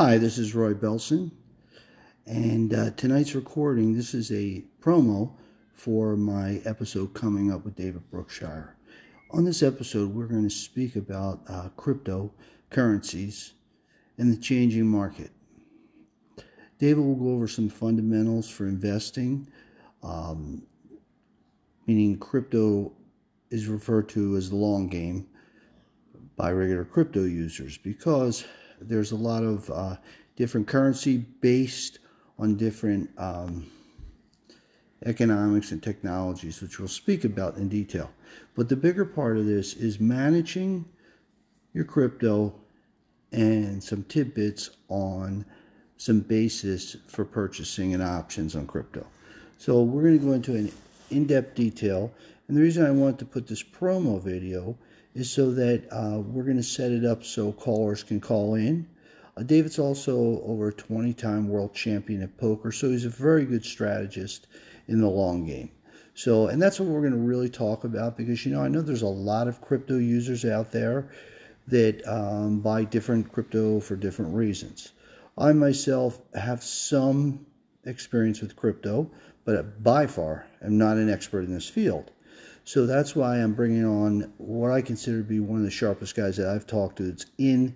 Hi, this is Roy Belson, and uh, tonight's recording. This is a promo for my episode coming up with David Brookshire. On this episode, we're going to speak about uh, cryptocurrencies and the changing market. David will go over some fundamentals for investing, um, meaning crypto is referred to as the long game by regular crypto users because there's a lot of uh, different currency based on different um, economics and technologies, which we'll speak about in detail. But the bigger part of this is managing your crypto and some tidbits on some basis for purchasing and options on crypto. So we're going to go into an in-depth detail. And the reason I want to put this promo video is so that uh, we're going to set it up so callers can call in. Uh, David's also over a 20 time world champion at poker, so he's a very good strategist in the long game. So, and that's what we're going to really talk about because, you know, I know there's a lot of crypto users out there that um, buy different crypto for different reasons. I myself have some experience with crypto, but by far am not an expert in this field. So that's why I'm bringing on what I consider to be one of the sharpest guys that I've talked to that's in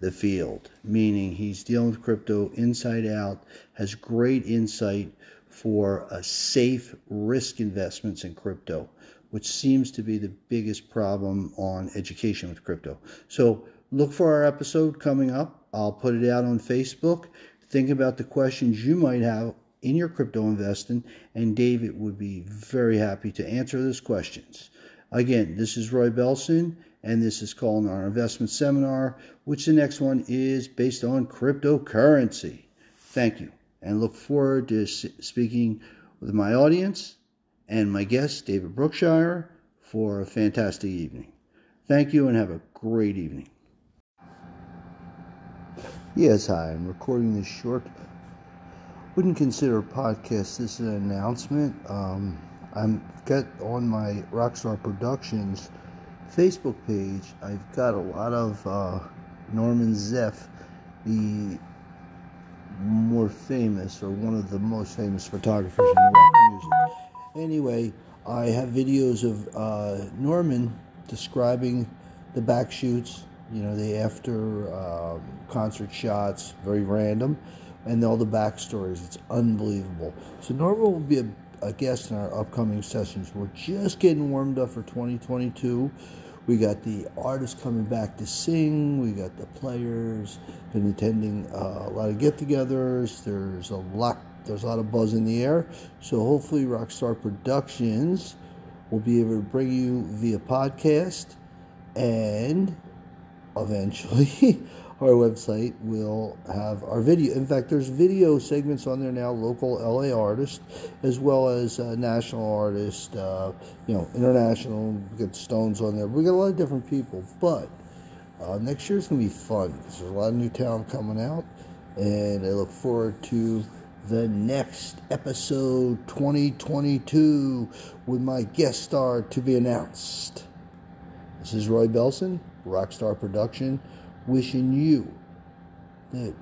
the field, meaning he's dealing with crypto inside out, has great insight for a safe risk investments in crypto, which seems to be the biggest problem on education with crypto. So look for our episode coming up. I'll put it out on Facebook. Think about the questions you might have in your crypto investing, and David would be very happy to answer those questions. Again, this is Roy Belson, and this is calling our investment seminar, which the next one is based on cryptocurrency. Thank you, and look forward to speaking with my audience and my guest, David Brookshire, for a fantastic evening. Thank you, and have a great evening. Yes, hi, I'm recording this short wouldn't consider a podcast this an announcement. Um, I'm got on my Rockstar Productions Facebook page. I've got a lot of uh, Norman Seeff, the more famous or one of the most famous photographers in rock music. Anyway, I have videos of uh, Norman describing the back shoots, you know, the after um, concert shots, very random and all the backstories. It's unbelievable. So Norma will be a, a, guest in our upcoming sessions. We're just getting warmed up for 2022. We got the artists coming back to sing. We got the players. Been attending uh, a lot of get-togethers. There's a lot. There's a lot of buzz in the air. So hopefully, Rockstar Productions will be able to bring you via podcast and eventually our website will have our video. In fact, there's video segments on there now, local LA artists, as well as uh, national artists, uh, you know, international. We got Stones on there. We got a lot of different people. But uh, next year's going to be fun because there's a lot of new talent coming out. And I look forward to the next episode 2022 with my guest star to be announced. This is Roy Belson, Rockstar Production wishing you the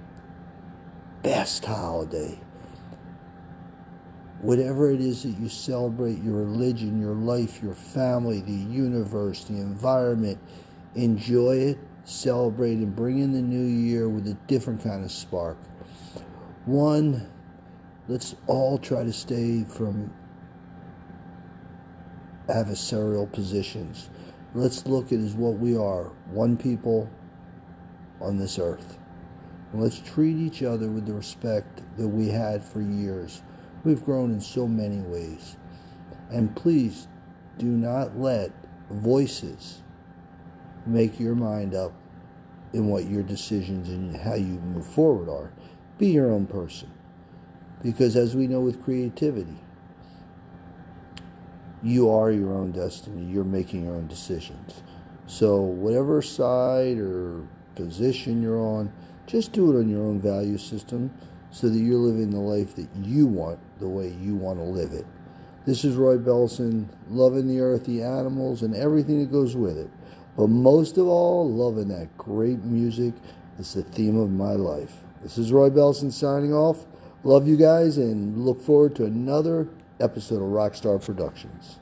best holiday. Whatever it is that you celebrate, your religion, your life, your family, the universe, the environment, enjoy it, celebrate, and bring in the new year with a different kind of spark. One, let's all try to stay from adversarial positions. Let's look at as what we are one people, on this earth. And let's treat each other with the respect that we had for years. We've grown in so many ways. And please do not let voices make your mind up in what your decisions and how you move forward are. Be your own person. Because as we know with creativity, you are your own destiny. You're making your own decisions. So, whatever side or position you're on. Just do it on your own value system so that you're living the life that you want the way you want to live it. This is Roy Belson, loving the earth, the animals, and everything that goes with it. But most of all, loving that great music It's the theme of my life. This is Roy Belson signing off. Love you guys and look forward to another episode of Rockstar Productions.